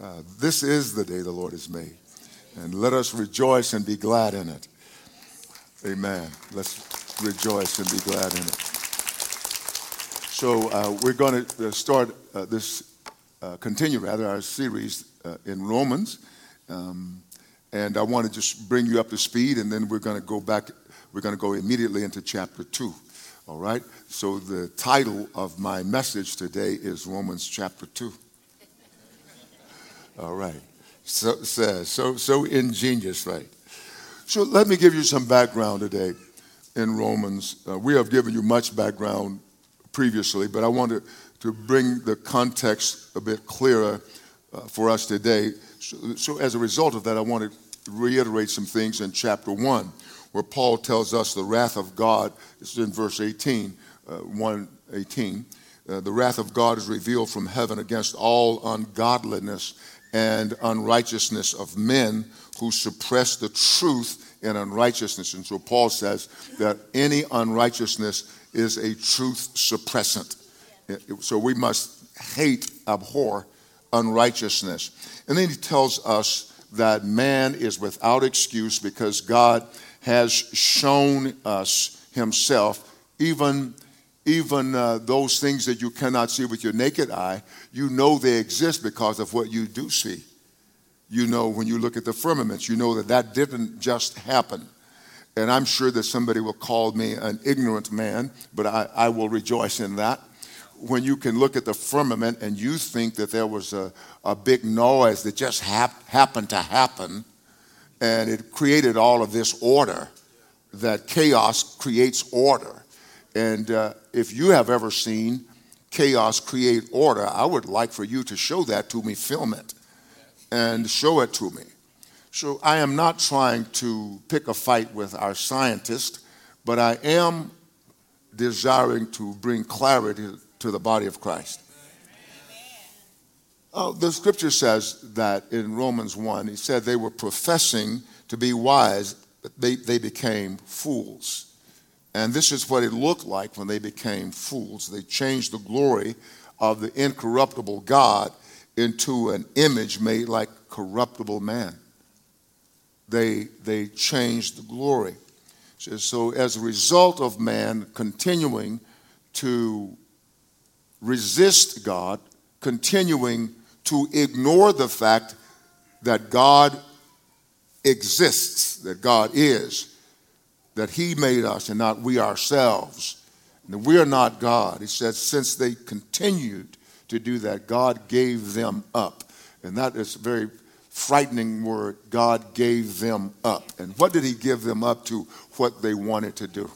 Uh, this is the day the Lord has made, and let us rejoice and be glad in it. Amen. Let's rejoice and be glad in it. So uh, we're going to uh, start uh, this, uh, continue rather, our series in Romans. Um, and I want to just bring you up to speed, and then we're going to go back, we're going to go immediately into chapter 2. All right? So the title of my message today is Romans chapter 2. All right. So says, so, so ingenious, right? So let me give you some background today in Romans. Uh, we have given you much background previously, but I want to, bring the context a bit clearer uh, for us today. So, so, as a result of that, I want to reiterate some things in chapter 1, where Paul tells us the wrath of God, is in verse 18, uh, 118. Uh, the wrath of God is revealed from heaven against all ungodliness and unrighteousness of men who suppress the truth in unrighteousness. And so Paul says that any unrighteousness is a truth suppressant. So we must hate, abhor unrighteousness. And then he tells us that man is without excuse because God has shown us himself, even, even uh, those things that you cannot see with your naked eye, you know they exist because of what you do see. You know, when you look at the firmaments, you know that that didn't just happen. And I'm sure that somebody will call me an ignorant man, but I, I will rejoice in that when you can look at the firmament and you think that there was a, a big noise that just hap- happened to happen and it created all of this order, that chaos creates order. And uh, if you have ever seen chaos create order, I would like for you to show that to me, film it, and show it to me. So I am not trying to pick a fight with our scientists, but I am desiring to bring clarity to the body of Christ. Uh, the scripture says that in Romans 1, he said they were professing to be wise, but they, they became fools. And this is what it looked like when they became fools. They changed the glory of the incorruptible God into an image made like corruptible man. They, they changed the glory. So, as a result of man continuing to resist God, continuing to ignore the fact that God exists, that God is, that He made us and not we ourselves. And we are not God. He said, since they continued to do that, God gave them up. And that is a very frightening word. God gave them up. And what did He give them up to? What they wanted to do.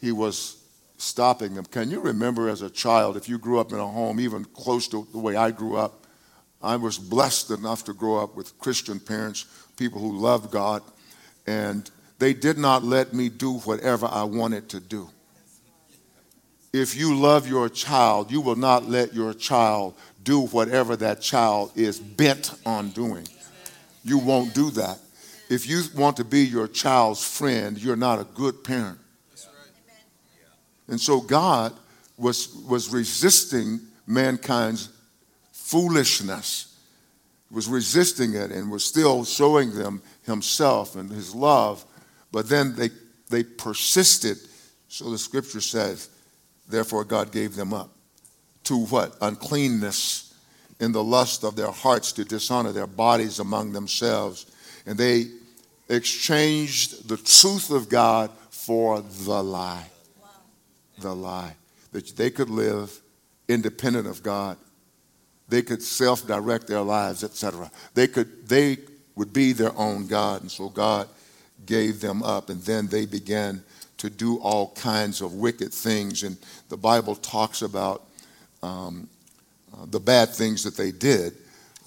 He was stopping them. Can you remember as a child, if you grew up in a home even close to the way I grew up? I was blessed enough to grow up with Christian parents, people who loved God, and they did not let me do whatever I wanted to do. If you love your child, you will not let your child do whatever that child is bent on doing. You won't do that. If you want to be your child's friend, you're not a good parent. And so God was, was resisting mankind's foolishness, was resisting it and was still showing them himself and his love. But then they, they persisted. So the scripture says, therefore God gave them up to what? Uncleanness in the lust of their hearts to dishonor their bodies among themselves. And they exchanged the truth of God for the lie the lie that they could live independent of God. They could self-direct their lives, etc. They could they would be their own God, and so God gave them up, and then they began to do all kinds of wicked things. And the Bible talks about um, uh, the bad things that they did.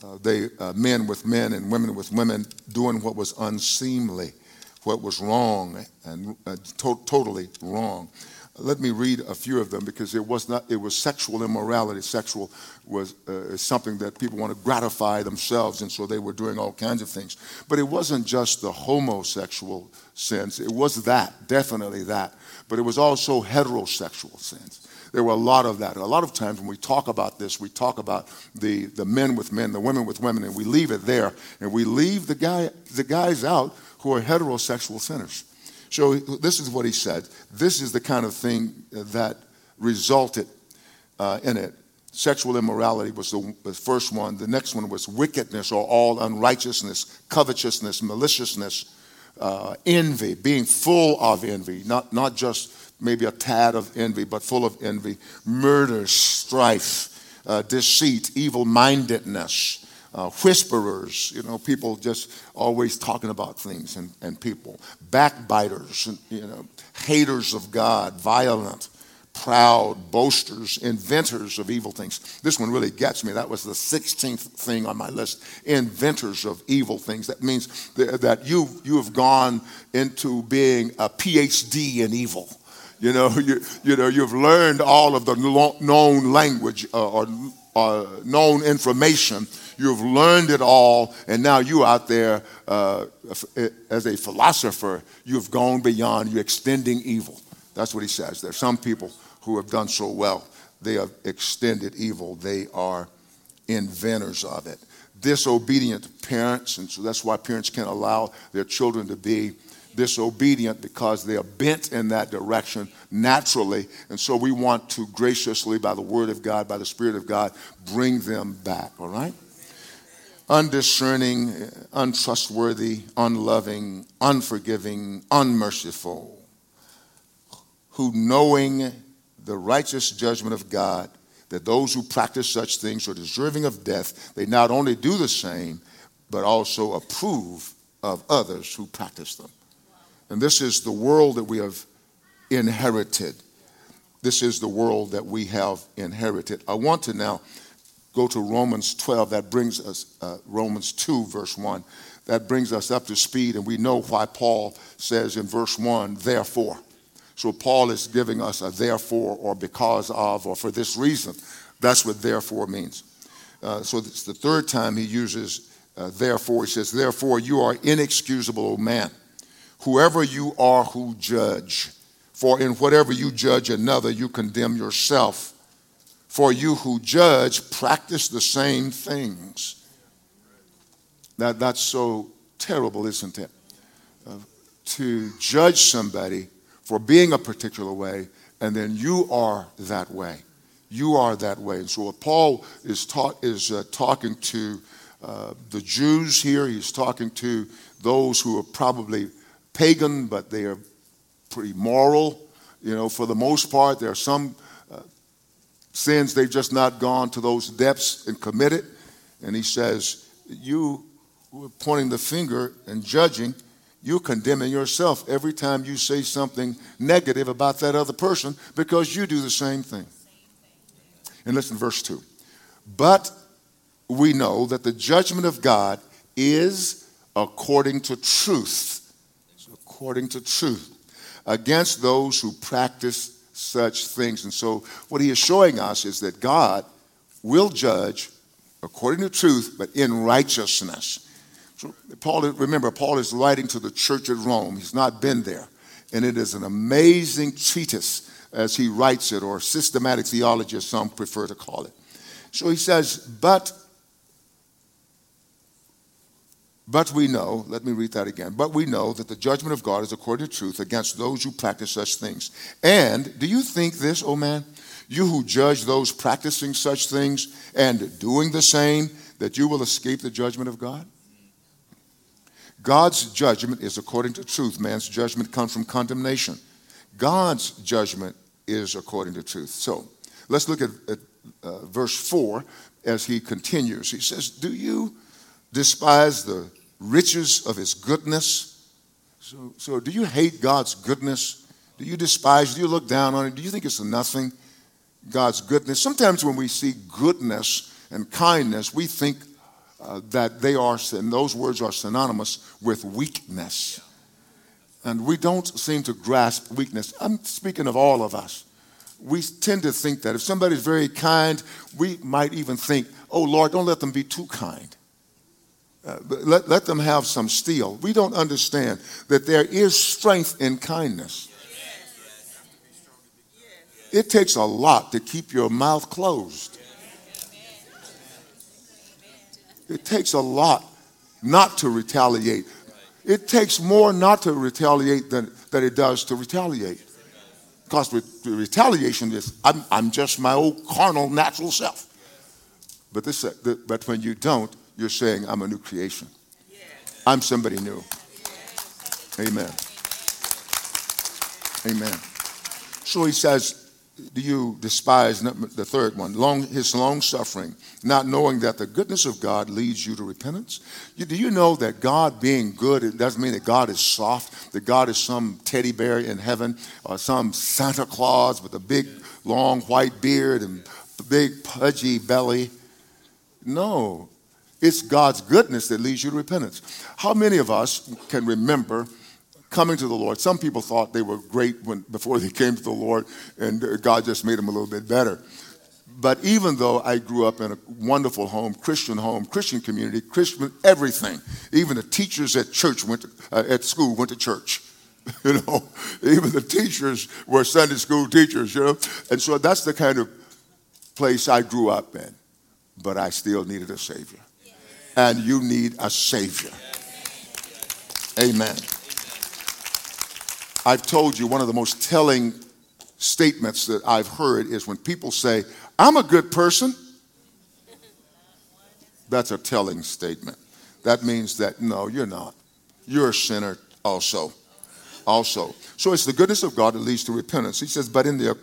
Uh, they uh, men with men and women with women doing what was unseemly, what was wrong and uh, to- totally wrong. Let me read a few of them because it was not it was sexual immorality. Sexual was uh, something that people want to gratify themselves, and so they were doing all kinds of things. But it wasn't just the homosexual sins. It was that, definitely that. But it was also heterosexual sins there were a lot of that. A lot of times when we talk about this, we talk about the, the men with men, the women with women, and we leave it there, and we leave the, guy, the guys out who are heterosexual sinners. So this is what he said. This is the kind of thing that resulted uh, in it. Sexual immorality was the, first one. The next one was wickedness or all unrighteousness, covetousness, maliciousness, uh, envy, being full of envy, not, not just maybe a tad of envy, but full of envy, murder, strife, uh, deceit, evil mindedness uh, whisperers, you know, people just always talking about things and, and people, backbiters, you know, haters of God, violent, proud, boasters, inventors of evil things. This one really gets me. That was the 16th thing on my list. Inventors of evil things. That means that you, you have gone into being a PhD in evil. You know, you, you know, you've learned all of the known language uh, or uh, known information You've learned it all, and now you're out there uh, as a philosopher, you've gone beyond, you're extending evil. That's what he says. There are some people who have done so well. They have extended evil, they are inventors of it. Disobedient parents, and so that's why parents can't allow their children to be disobedient because they are bent in that direction naturally. And so we want to graciously, by the Word of God, by the Spirit of God, bring them back, all right? Undiscerning, untrustworthy, unloving, unforgiving, unmerciful, who knowing the righteous judgment of God, that those who practice such things are deserving of death, they not only do the same, but also approve of others who practice them. And this is the world that we have inherited. This is the world that we have inherited. I want to now go to Romans 12, that brings us, uh, Romans 2, verse 1, that brings us up to speed, and we know why Paul says in verse 1, therefore. So Paul is giving us a therefore or because of or for this reason. That's what therefore means. Uh, so it's the third time he uses uh, therefore. He says, Therefore, you are inexcusable, O man, whoever you are who judge. For in whatever you judge another, you condemn yourself. For you who judge practice the same things. That, that's so terrible, isn't it? Uh, to judge somebody for being a particular way, and then you are that way. You are that way. And so, what Paul is, ta- is uh, talking to uh, the Jews here, he's talking to those who are probably pagan, but they are pretty moral. You know, for the most part, there are some sins they've just not gone to those depths and committed. And he says, You are pointing the finger and judging, you're condemning yourself every time you say something negative about that other person because you do the same thing. And listen, verse 2. But we know that the judgment of God is according to truth. according to truth against those who practice such things. And so, what he is showing us is that God will judge according to truth, but in righteousness. So, Paul, remember, Paul is writing to the church at Rome. He's not been there. And it is an amazing treatise as he writes it, or systematic theology, as some prefer to call it. So he says, But but we know, let me read that again. But we know that the judgment of God is according to truth against those who practice such things. And do you think this, O oh man, you who judge those practicing such things and doing the same, that you will escape the judgment of God? God's judgment is according to truth. Man's judgment comes from condemnation. God's judgment is according to truth. So let's look at, at uh, verse 4 as he continues. He says, Do you despise the riches of his goodness. So, so do you hate God's goodness? Do you despise? Do you look down on it? Do you think it's nothing? God's goodness. Sometimes when we see goodness and kindness, we think uh, that they are, and those words are synonymous with weakness. And we don't seem to grasp weakness. I'm speaking of all of us. We tend to think that if somebody's very kind, we might even think, oh Lord, don't let them be too kind. Uh, let, let them have some steel. We don't understand that there is strength in kindness. It takes a lot to keep your mouth closed. It takes a lot not to retaliate. It takes more not to retaliate than, than it does to retaliate. Because the retaliation is, I'm, I'm just my old carnal, natural self. But, this, but when you don't, you're saying, I'm a new creation. I'm somebody new. Amen. Amen. So he says, do you despise the third one, long, his long suffering, not knowing that the goodness of God leads you to repentance? You, do you know that God being good, it doesn't mean that God is soft, that God is some teddy bear in heaven, or some Santa Claus with a big, long white beard and big, pudgy belly? No, it's God's goodness that leads you to repentance. How many of us can remember? coming to the Lord. Some people thought they were great when, before they came to the Lord, and God just made them a little bit better. But even though I grew up in a wonderful home, Christian home, Christian community, Christian everything, even the teachers at church went to, uh, at school went to church. You know, even the teachers were Sunday school teachers. You know, and so that's the kind of place I grew up in. But I still needed a savior, and you need a savior. Amen. I've told you one of the most telling statements that I've heard is when people say, I'm a good person. That's a telling statement. That means that no, you're not. You're a sinner also. Also. So it's the goodness of God that leads to repentance. He says, but in the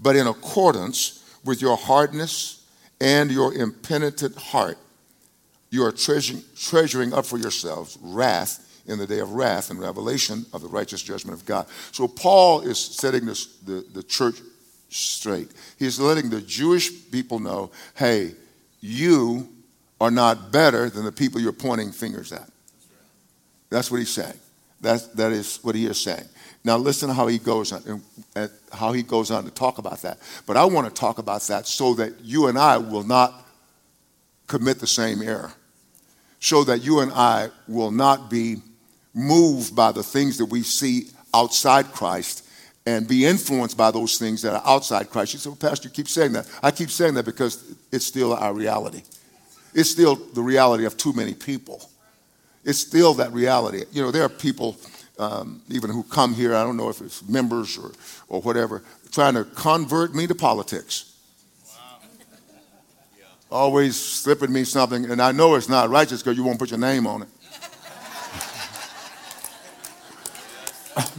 but in accordance with your hardness and your impenitent heart, you are treasuring, treasuring up for yourselves wrath in the day of wrath and revelation of the righteous judgment of God. So Paul is setting this, the, the church straight. He's letting the Jewish people know hey, you are not better than the people you're pointing fingers at. That's what he's saying. That, that is what he is saying. Now listen to how he goes on, and how he goes on to talk about that. But I want to talk about that so that you and I will not commit the same error. So that you and I will not be moved by the things that we see outside Christ and be influenced by those things that are outside Christ. You say, well, Pastor, you keep saying that. I keep saying that because it's still our reality. It's still the reality of too many people. It's still that reality. You know, there are people, um, even who come here, I don't know if it's members or, or whatever, trying to convert me to politics. Always slipping me something, and I know it's not righteous because you won't put your name on it.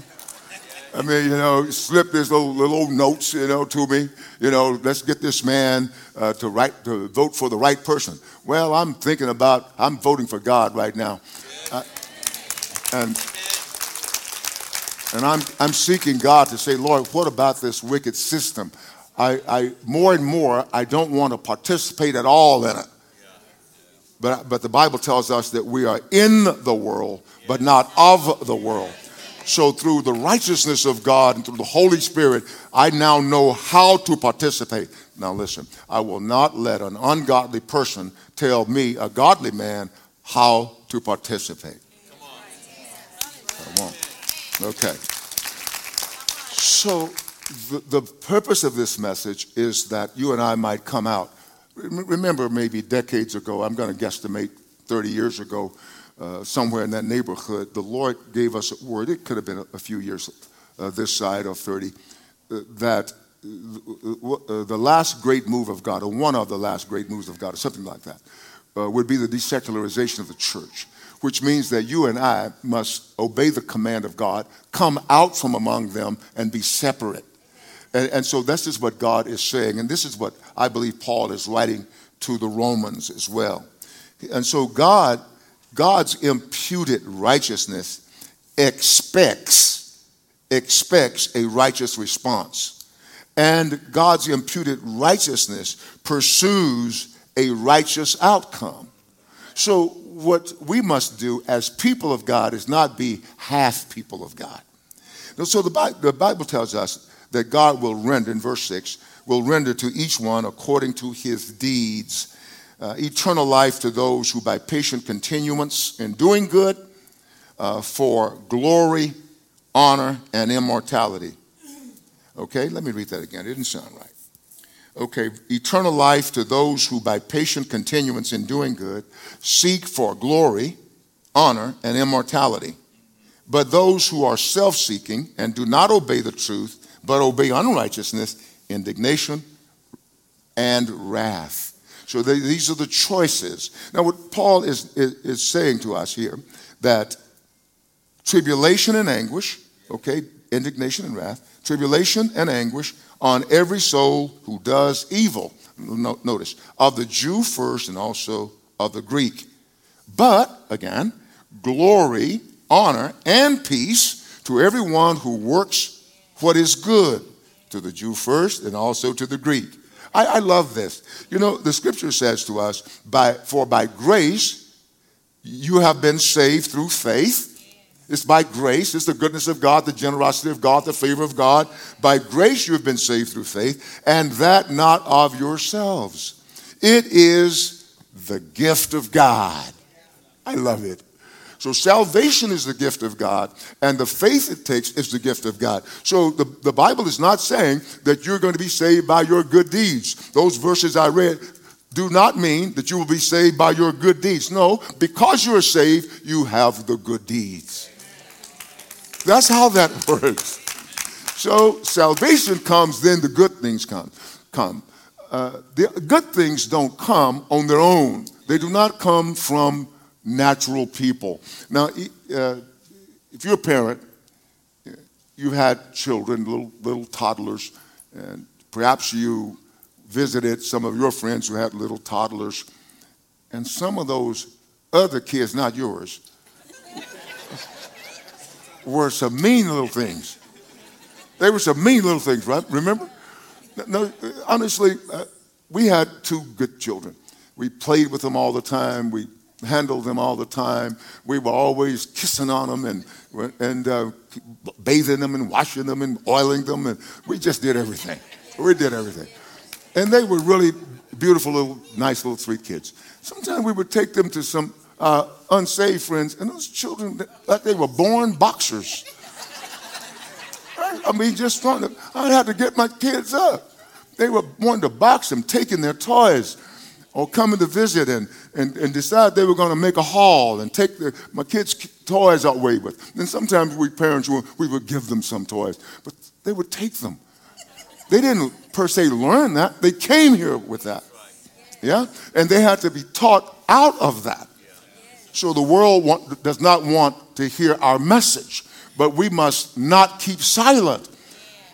I mean, you know, slip this little, little notes, you know, to me. You know, let's get this man uh, to write to vote for the right person. Well, I'm thinking about I'm voting for God right now, uh, and and I'm I'm seeking God to say, Lord, what about this wicked system? I, I more and more I don't want to participate at all in it. But but the Bible tells us that we are in the world, but not of the world. So, through the righteousness of God and through the Holy Spirit, I now know how to participate. Now, listen, I will not let an ungodly person tell me, a godly man, how to participate. I won't. Okay. So, the, the purpose of this message is that you and I might come out. Remember, maybe decades ago, I'm going to guesstimate 30 years ago, uh, somewhere in that neighborhood, the Lord gave us a word. It could have been a, few years uh, this side of 30, uh, that uh, uh, the last great move of God, or one of the last great moves of God, or something like that, would be the desecularization of the church, which means that you and I must obey the command of God, come out from among them, and be separate. And, and so this is what God is saying, and this is what I believe Paul is writing to the Romans as well. And so God God's imputed righteousness expects, expects a righteous response. And God's imputed righteousness pursues a righteous outcome. So, what we must do as people of God is not be half people of God. So, the Bible tells us that God will render, in verse 6, will render to each one according to his deeds uh, eternal life to those who, by patient continuance in doing good, uh, for glory, honor, and immortality. Okay, let me read that again. It didn't sound right. Okay, eternal life to those who by patient continuance in doing good seek for glory, honor, and immortality. But those who are self seeking and do not obey the truth, but obey unrighteousness, indignation, and wrath. So they, these are the choices. Now, what Paul is, is, is saying to us here that tribulation and anguish, okay, indignation and wrath, tribulation and anguish on every soul who does evil. Notice, of the Jew first and also of the Greek. But, again, glory, honor, and peace to everyone who works what is good, to the Jew first and also to the Greek. I, I love this. You know, the scripture says to us, by, For by grace you have been saved through faith. It's by grace. It's the goodness of God, the generosity of God, the favor of God. By grace you have been saved through faith, and that not of yourselves. It is the gift of God. I love it. So salvation is the gift of God, and the faith it takes is the gift of God. So the, the Bible is not saying that you're going to be saved by your good deeds. Those verses I read do not mean that you will be saved by your good deeds. No, because you're saved, you have the good deeds. That's how that works. So salvation comes, then the good things come. Come. Uh, the good things don't come on their own. They do not come from natural people. Now, uh, if you're a parent, you've had children, little, little toddlers, and perhaps you visited some of your friends who had little toddlers, and some of those other kids, not yours, were some mean little things. They were some mean little things, right? Remember? No, honestly, uh, we had two good children. We played with them all the time. We handled them all the time. We were always kissing on them and, and uh, bathing them and washing them and oiling them. And we just did everything. We did everything. And they were really beautiful, little, nice little sweet kids. Sometimes we would take them to some uh, unsaved friends, and those children, like they were born boxers. I mean, just trying to, I'd have to get my kids up. They were wanting to box them, taking their toys or coming to visit and, and, and decide they were going to make a haul and take the, my kids' toys away with. And sometimes we parents, we would give them some toys, but they would take them. They didn't per se learn that. They came here with that. Yeah? And they had to be taught out of that. So the world want, does not want to hear our message, but we must not keep silent.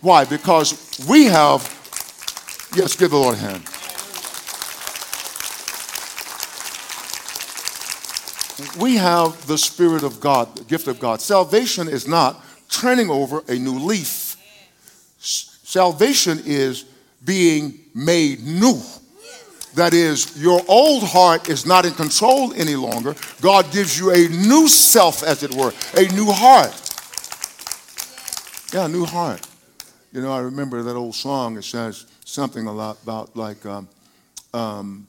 Why? Because we have, yes, give the Lord a hand. We have the Spirit of God, the gift of God. Salvation is not turning over a new leaf, salvation is being made new. That is, your old heart is not in control any longer. God gives you a new self, as it were, a new heart. Yeah, a new heart. You know, I remember that old song. It says something a lot about like um, um,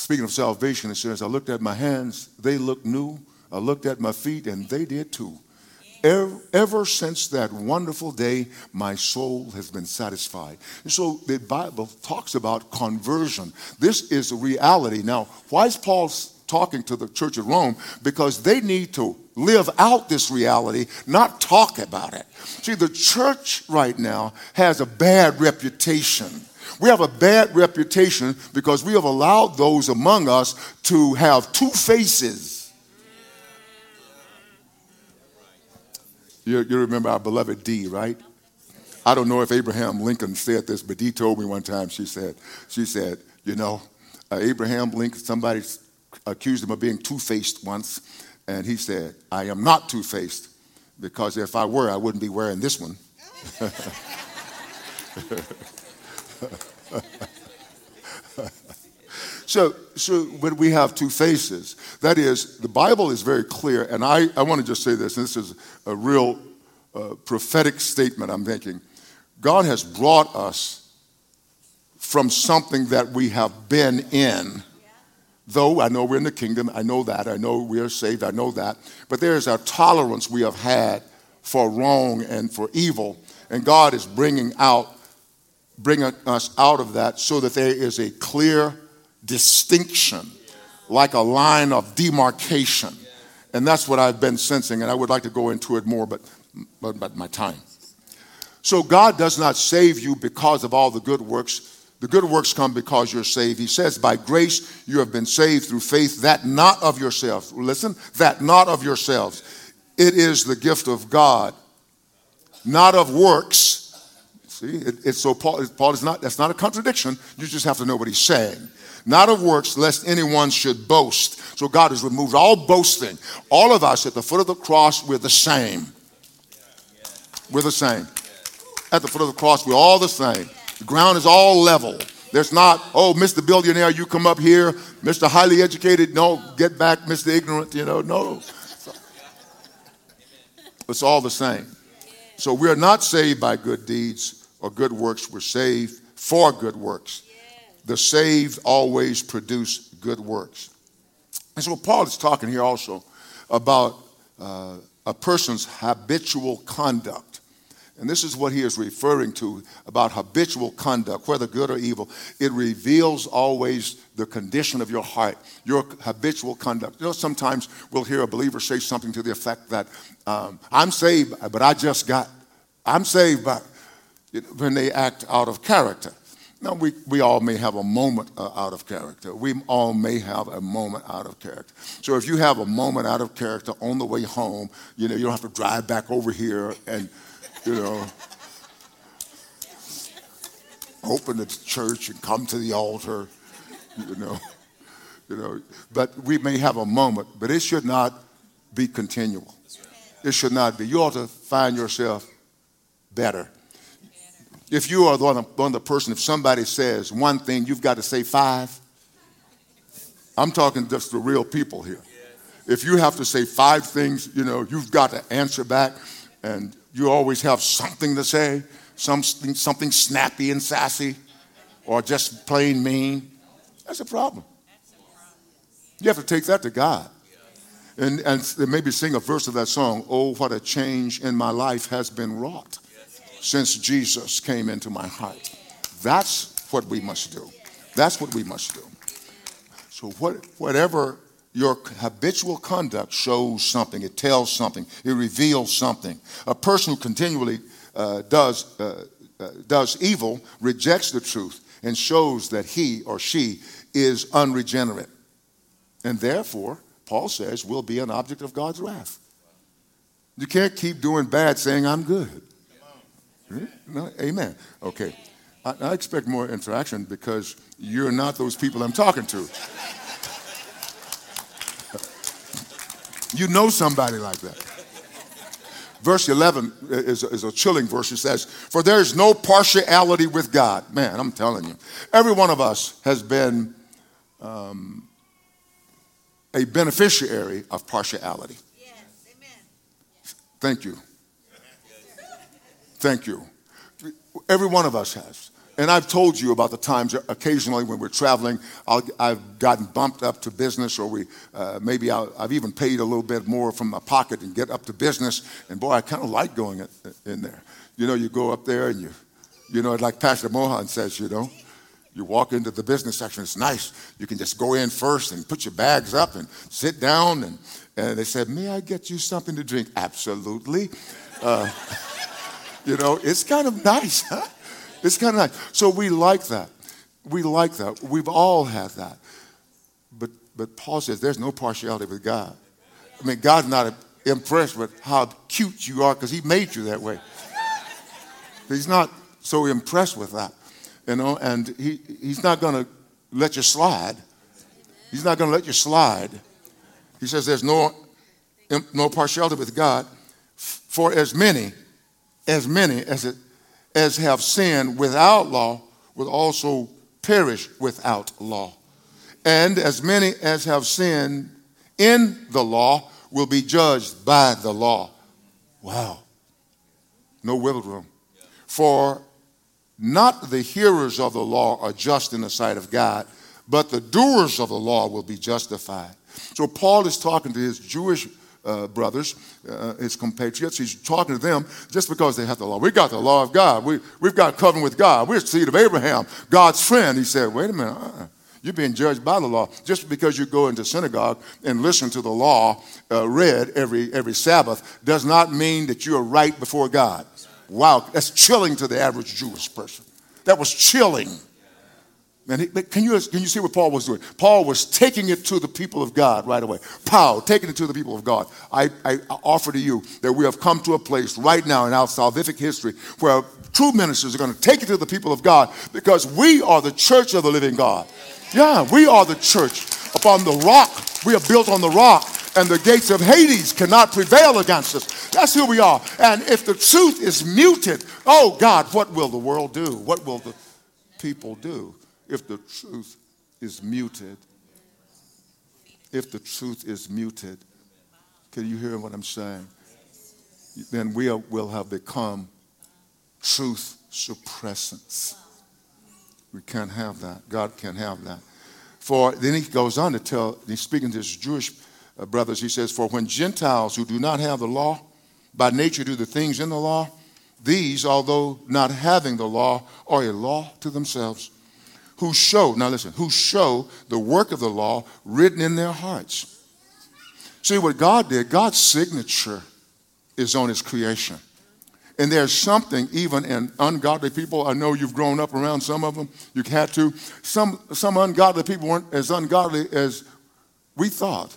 speaking of salvation, it says, I looked at my hands, they looked new. I looked at my feet, and they did too. Ever, ever, since that wonderful day, my soul has been satisfied. And so the Bible talks about conversion. This is a reality. Now, why is Paul talking to the church of Rome? Because they need to live out this reality, not talk about it. See, the church right now has a bad reputation. We have a bad reputation because we have allowed those among us to have two faces. You, you remember our beloved Dee, right? I don't know if Abraham Lincoln said this, but Dee told me one time, she said, she said, you know, uh, Abraham Lincoln, somebody accused him of being two-faced once, and he said, I am not two-faced, because if I were, I wouldn't be wearing this one. so, so, but we have two faces. That is, the Bible is very clear, and I, I want to just say this, and this is a real uh, prophetic statement I'm making. God has brought us from something that we have been in. Though I know we're in the kingdom, I know that, I know we are saved, I know that, but there is a tolerance we have had for wrong and for evil And God is bringing out, bringing us out of that so that there is a clear distinction, like a line of demarcation. And that's what I've been sensing, and I would like to go into it more, but, but, but my time. So God does not save you because of all the good works. The good works come because you're saved. He says, By grace you have been saved through faith, that not of yourselves. Listen, that not of yourselves. It is the gift of God, not of works. See, it, it's so Paul, Paul is not, that's not a contradiction. You just have to know what he's saying. Not of works, lest anyone should boast. So God has removed all boasting. All of us at the foot of the cross, we're the same. We're the same. At the foot of the cross, we're all the same. The ground is all level. There's not, oh, Mr. Billionaire, you come up here. Mr. Highly Educated, no, get back, Mr. Ignorant, you know, no. It's all the same. So we're not saved by good deeds or good works. We're saved for good works. The saved always produce good works. And so Paul is talking here also about uh, a person's habitual conduct. And this is what he is referring to about habitual conduct, whether good or evil. It reveals always the condition of your heart, your habitual conduct. You know, sometimes we'll hear a believer say something to the effect that, um, I'm saved, but I just got, I'm saved, but when they act out of character. Now, we, we all may have a moment uh, out of character. We all may have a moment out of character. So if you have a moment out of character on the way home, you know, you don't have to drive back over here and, you know, open the church and come to the altar, you know. You know, but we may have a moment, but it should not be continual. It should not be. You ought to find yourself better if you are the one, one the person, if somebody says one thing, you've got to say five. I'm talking just the real people here. If you have to say five things, you know, you've got to answer back, and you always have something to say, something, something snappy and sassy, or just plain mean. That's a problem. You have to take that to God. And, and maybe sing a verse of that song, Oh, what a change in my life has been wrought since Jesus came into my heart. That's what we must do. That's what we must do. So, what, whatever your habitual conduct shows something, it tells something, it reveals something. A person who continually uh, does, uh, uh, does evil rejects the truth and shows that he or she is unregenerate. And therefore, Paul says, will be an object of God's wrath. You can't keep doing bad saying, I'm good. No? Amen. Okay. I, I expect more interaction because you're not those people I'm talking to. you know somebody like that. Verse 11 is, is a chilling verse. It says, For there is no partiality with God. Man, I'm telling you. Every one of us has been um, a beneficiary of partiality. Yes, amen. Thank you. Thank you. Every one of us has. And I've told you about the times occasionally when we're traveling, i have gotten bumped up to business, or we uh, maybe i have even paid a little bit more from my pocket and get up to business. And boy, I kind of like going in there. You know, you go up there and you, you know, like Pastor Mohan says, you know, you walk into the business section, it's nice. You can just go in first and put your bags up and sit down. And, and they said, May I get you something to drink? Absolutely. Uh, you know, it's kind of nice, huh? It's kind of nice. So we like that. We like that. We've all had that. But, but Paul says there's no partiality with God. I mean, God's not impressed with how cute you are because he made you that way. He's not so impressed with that, you know, and he, he's not going to let you slide. He's not going to let you slide. He says there's no, no partiality with God. For as many as many as, it, as have sinned without law will also perish without law. And as many as have sinned in the law will be judged by the law. Wow. No wiggle room. For not the hearers of the law are just in the sight of God, but the doers of the law will be justified. So Paul is talking to his Jewish uh, brothers, uh, his compatriots. He's talking to them just because they have the law. We got the law of God. We, we've got covenant with God. We're the seed of Abraham, God's friend. He said, wait a minute. Uh-uh. You're being judged by the law. Just because you go into synagogue and listen to the law uh, read every, every Sabbath does not mean that you are right before God. Wow, that's chilling to the average Jewish person. That was chilling. Can, you, can you see what Paul was doing? Paul was taking it to the people of God right away. Paul, taking it to the people of God. I, I offer to you that we have come to a place right now in our salvific history where true ministers are going to take it to the people of God because we are the church of the living God. Yeah, we are the church. Upon the rock, we are built on the rock, and the gates of Hades cannot prevail against us. That's who we are. And if the truth is muted, oh God, what will the world do? What will the people do if the truth is muted? If the truth is muted, can you hear what I'm saying? Then we will have become truth suppressants. We can't have that. God can't have that. For then he goes on to tell, he's speaking to his Jewish uh, brothers, he says, For when Gentiles who do not have the law by nature do the things in the law, these, although not having the law, are a law to themselves, who show, now listen, who show the work of the law written in their hearts. See what God did, God's signature is on his creation. And there's something even in ungodly people. I know you've grown up around some of them. You had to. Some, some ungodly people weren't as ungodly as we thought.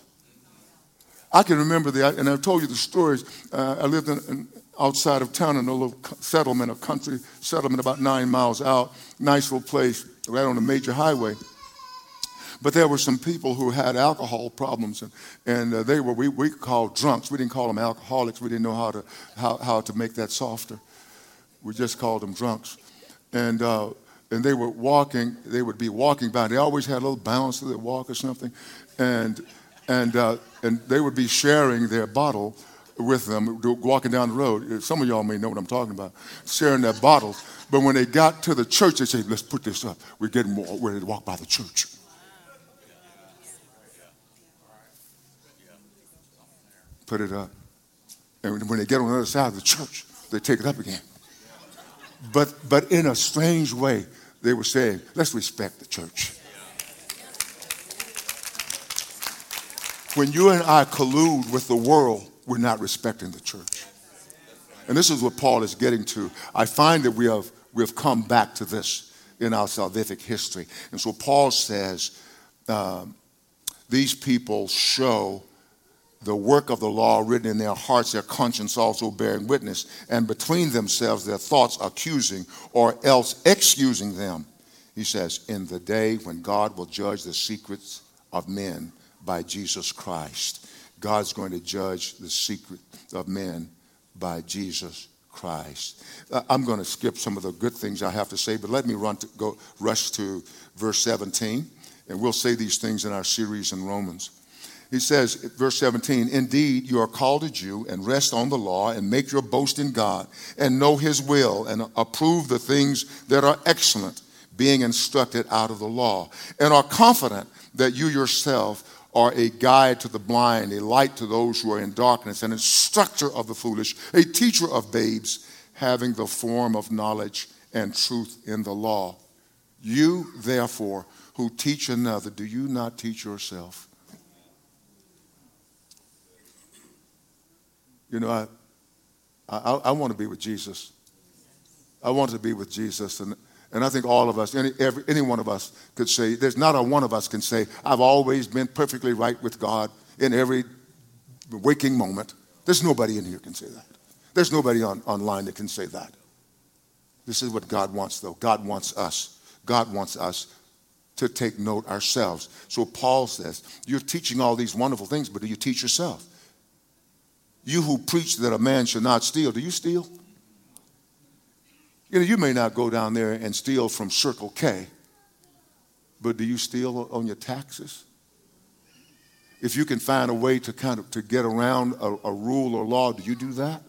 I can remember that, and I've told you the stories. Uh, I lived in, in, outside of town in a little settlement, a country settlement about nine miles out. Nice little place, right on a major highway. But there were some people who had alcohol problems, and, and uh, they were, we, we called drunks. We didn't call them alcoholics. We didn't know how to, how, how to make that softer. We just called them drunks. And, uh, and they were walking, they would be walking by. They always had a little bounce to their walk or something. And, and, uh, and they would be sharing their bottle with them, walking down the road. Uh, some of y'all may know what I'm talking about, sharing their bottles. But when they got to the church, they said, let's put this up. We're getting more ready to walk by the church. put it up. And when they get on the other side of the church, they take it up again. But, but in a strange way, they were saying, let's respect the church. When you and I collude with the world, we're not respecting the church. And this is what Paul is getting to. I find that we have, we have come back to this in our salvific history. And so Paul says, um, these people show the work of the law written in their hearts, their conscience also bearing witness, and between themselves their thoughts accusing or else excusing them. He says, In the day when God will judge the secrets of men by Jesus Christ. God's going to judge the secret of men by Jesus Christ. Uh, I'm going to skip some of the good things I have to say, but let me run to, go rush to verse 17, and we'll say these things in our series in Romans. He says, verse 17, Indeed, you are called a Jew and rest on the law and make your boast in God and know his will and approve the things that are excellent, being instructed out of the law, and are confident that you yourself are a guide to the blind, a light to those who are in darkness, an instructor of the foolish, a teacher of babes, having the form of knowledge and truth in the law. You, therefore, who teach another, do you not teach yourself? You know, I, I, I want to be with Jesus. I want to be with Jesus. And, and I think all of us, any, every, any one of us could say, there's not a one of us can say, I've always been perfectly right with God in every waking moment. There's nobody in here can say that. There's nobody on, online that can say that. This is what God wants, though. God wants us. God wants us to take note ourselves. So Paul says, You're teaching all these wonderful things, but do you teach yourself? You who preach that a man should not steal, do you steal? You know, you may not go down there and steal from Circle K, but do you steal on your taxes? If you can find a way to kind of to get around a, a rule or law, do you do that?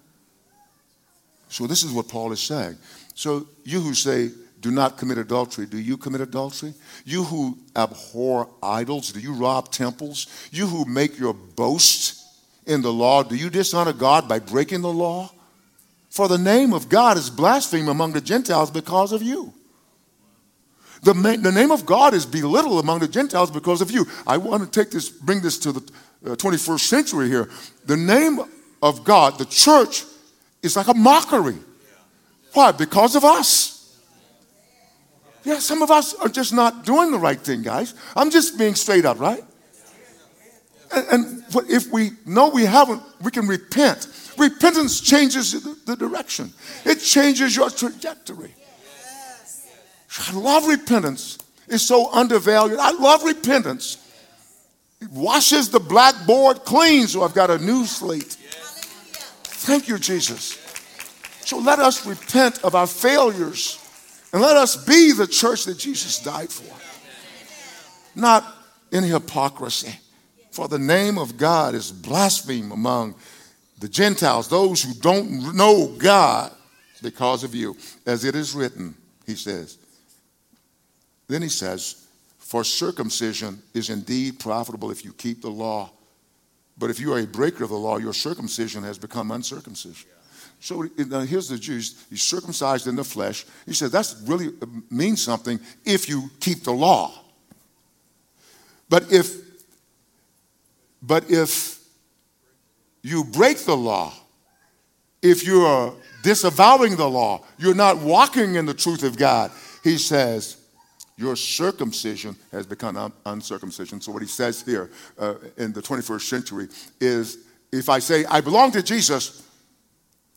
So this is what Paul is saying. So you who say, do not commit adultery. Do you commit adultery? You who abhor idols, do you rob temples? You who make your boast in the law, do you dishonor God by breaking the law? For the name of God is blasphemed among the Gentiles because of you. The, the name of God is belittled among the Gentiles because of you. I want to take this, bring this to the uh, 21st century here. The name of God, the church, is like a mockery. Why? Because of us. Yeah, some of us are just not doing the right thing, guys. I'm just being straight up, right? And, and if we know we haven't, we can repent. Repentance changes the, the direction, it changes your trajectory. I love repentance. It's so undervalued. I love repentance. It washes the blackboard clean, so I've got a new slate. Thank you, Jesus. So let us repent of our failures and let us be the church that Jesus died for. Not in hypocrisy. For the name of God is blasphemed among the Gentiles, those who don't know God because of you. As it is written, he says. Then he says, For circumcision is indeed profitable if you keep the law. But if you are a breaker of the law, your circumcision has become uncircumcision. So here's the Jews. He's circumcised in the flesh. He said that's really uh, means something if you keep the law. But if but if you break the law, if you're disavowing the law, you're not walking in the truth of God, he says, your circumcision has become un- uncircumcision. So, what he says here uh, in the 21st century is if I say, I belong to Jesus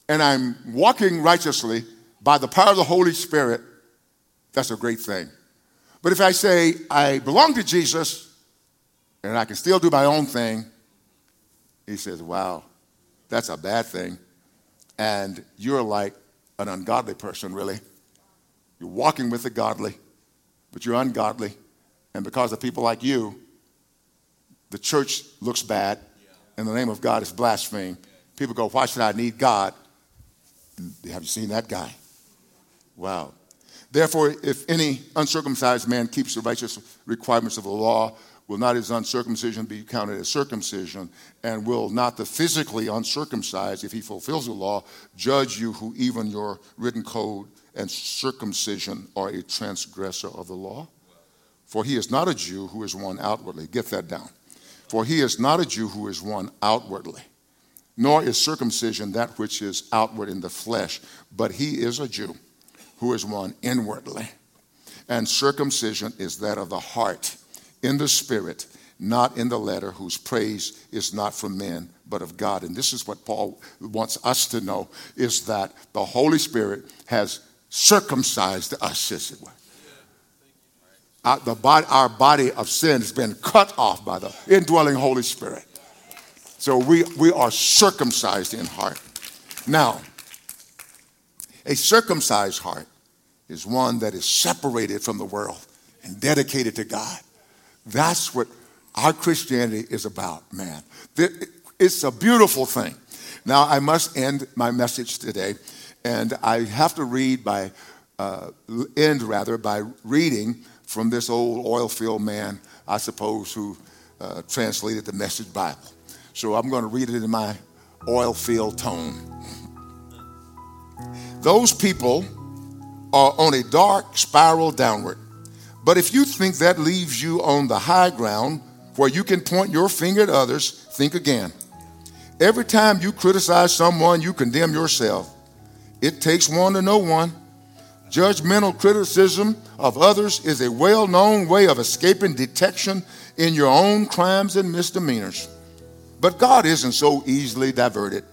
and I'm walking righteously by the power of the Holy Spirit, that's a great thing. But if I say, I belong to Jesus and I can still do my own thing, he says, Wow, that's a bad thing. And you're like an ungodly person, really. You're walking with the godly, but you're ungodly. And because of people like you, the church looks bad, and the name of God is blasphemed. People go, Why should I need God? Have you seen that guy? Wow. Therefore, if any uncircumcised man keeps the righteous requirements of the law, will not his uncircumcision be counted as circumcision? And will not the physically uncircumcised, if he fulfills the law, judge you who even your written code and circumcision are a transgressor of the law? For he is not a Jew who is one outwardly. Get that down. For he is not a Jew who is one outwardly, nor is circumcision that which is outward in the flesh, but he is a Jew who is one inwardly. And circumcision is that of the heart in the spirit, not in the letter, whose praise is not from men, but of God. And this is what Paul wants us to know is that the Holy Spirit has circumcised us, as it were. Our, the body, our body of sin has been cut off by the indwelling Holy Spirit. So we, we are circumcised in heart. Now, a circumcised heart is one that is separated from the world and dedicated to God. That's what our Christianity is about, man. It's a beautiful thing. Now, I must end my message today, and I have to read by, uh, end rather, by reading from this old oil field man, I suppose, who uh, translated the Message Bible. So I'm going to read it in my oil field tone. Those people are on a dark spiral downward. But if you think that leaves you on the high ground where you can point your finger at others, think again. Every time you criticize someone, you condemn yourself. It takes one to know one. Judgmental criticism of others is a well known way of escaping detection in your own crimes and misdemeanors. But God isn't so easily diverted.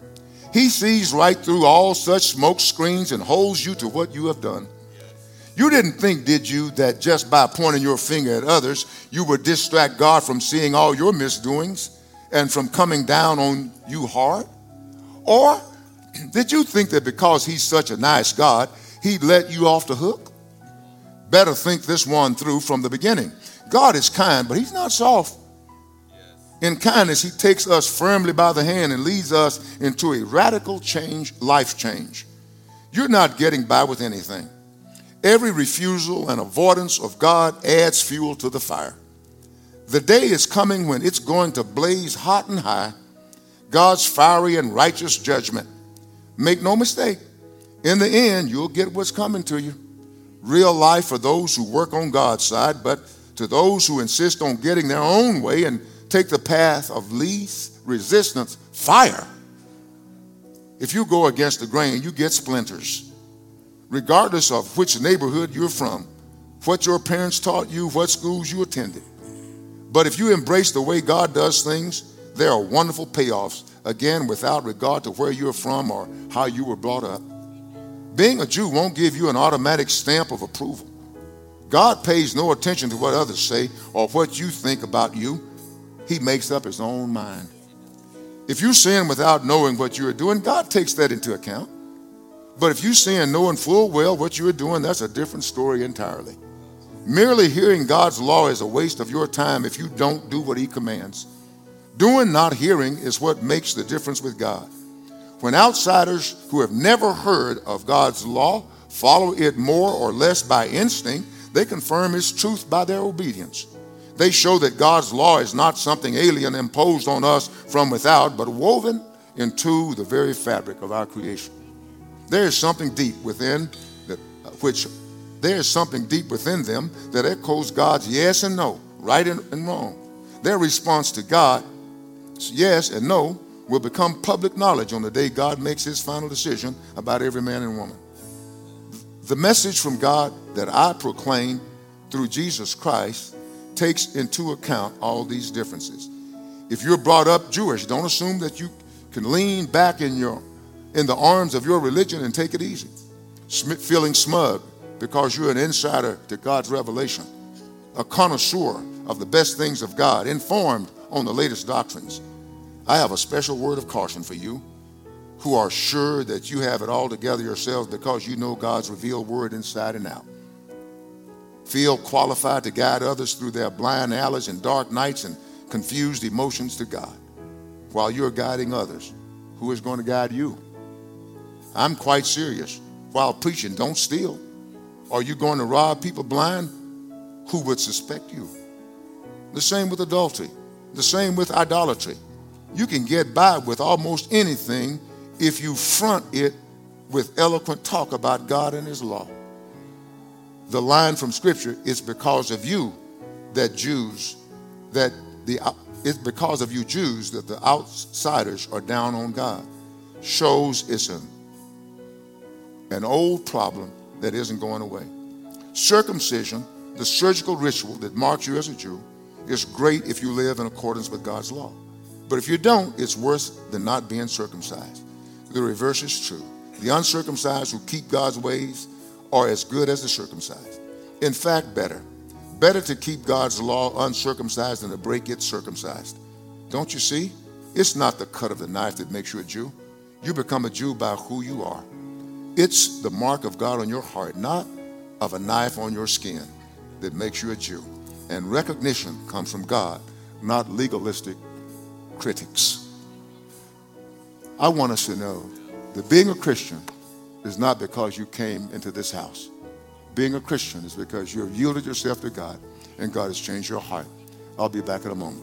He sees right through all such smoke screens and holds you to what you have done. You didn't think, did you, that just by pointing your finger at others, you would distract God from seeing all your misdoings and from coming down on you hard? Or did you think that because He's such a nice God, He'd let you off the hook? Better think this one through from the beginning. God is kind, but He's not soft. In kindness, He takes us firmly by the hand and leads us into a radical change, life change. You're not getting by with anything. Every refusal and avoidance of God adds fuel to the fire. The day is coming when it's going to blaze hot and high. God's fiery and righteous judgment. Make no mistake, in the end, you'll get what's coming to you. Real life for those who work on God's side, but to those who insist on getting their own way and take the path of least resistance, fire. If you go against the grain, you get splinters. Regardless of which neighborhood you're from, what your parents taught you, what schools you attended. But if you embrace the way God does things, there are wonderful payoffs, again, without regard to where you're from or how you were brought up. Being a Jew won't give you an automatic stamp of approval. God pays no attention to what others say or what you think about you. He makes up his own mind. If you sin without knowing what you are doing, God takes that into account. But if you sin knowing full well what you are doing, that's a different story entirely. Merely hearing God's law is a waste of your time if you don't do what he commands. Doing, not hearing, is what makes the difference with God. When outsiders who have never heard of God's law follow it more or less by instinct, they confirm its truth by their obedience. They show that God's law is not something alien imposed on us from without, but woven into the very fabric of our creation. There is something deep within that, which there is something deep within them that echoes God's yes and no, right and, wrong. Their response to God, yes and no, will become public knowledge on the day God makes his final decision about every man and woman. The message from God that I proclaim through Jesus Christ takes into account all these differences. If you're brought up Jewish, don't assume that you can lean back in your in the arms of your religion and take it easy. Feeling smug because you're an insider to God's revelation, a connoisseur of the best things of God, informed on the latest doctrines. I have a special word of caution for you who are sure that you have it all together yourselves because you know God's revealed word inside and out. Feel qualified to guide others through their blind alleys and dark nights and confused emotions to God while you're guiding others. Who is going to guide you? I'm quite serious. While preaching, don't steal. Are you going to rob people blind? Who would suspect you? The same with adultery, the same with idolatry. You can get by with almost anything if you front it with eloquent talk about God and His law. The line from Scripture, it's because of you that Jews, that the it's because of you Jews that the outsiders are down on God. Shows it's an, an old problem that isn't going away. Circumcision, the surgical ritual that marks you as a Jew, is great if you live in accordance with God's law. But if you don't, it's worse than not being circumcised. The reverse is true. The uncircumcised who keep God's ways are as good as the circumcised. In fact, better. Better to keep God's law uncircumcised than to break it circumcised. Don't you see? It's not the cut of the knife that makes you a Jew. You become a Jew by who you are. It's the mark of God on your heart, not of a knife on your skin, that makes you a Jew. And recognition comes from God, not legalistic critics. I want us to know that being a Christian is not because you came into this house. Being a Christian is because you have yielded yourself to God and God has changed your heart. I'll be back in a moment.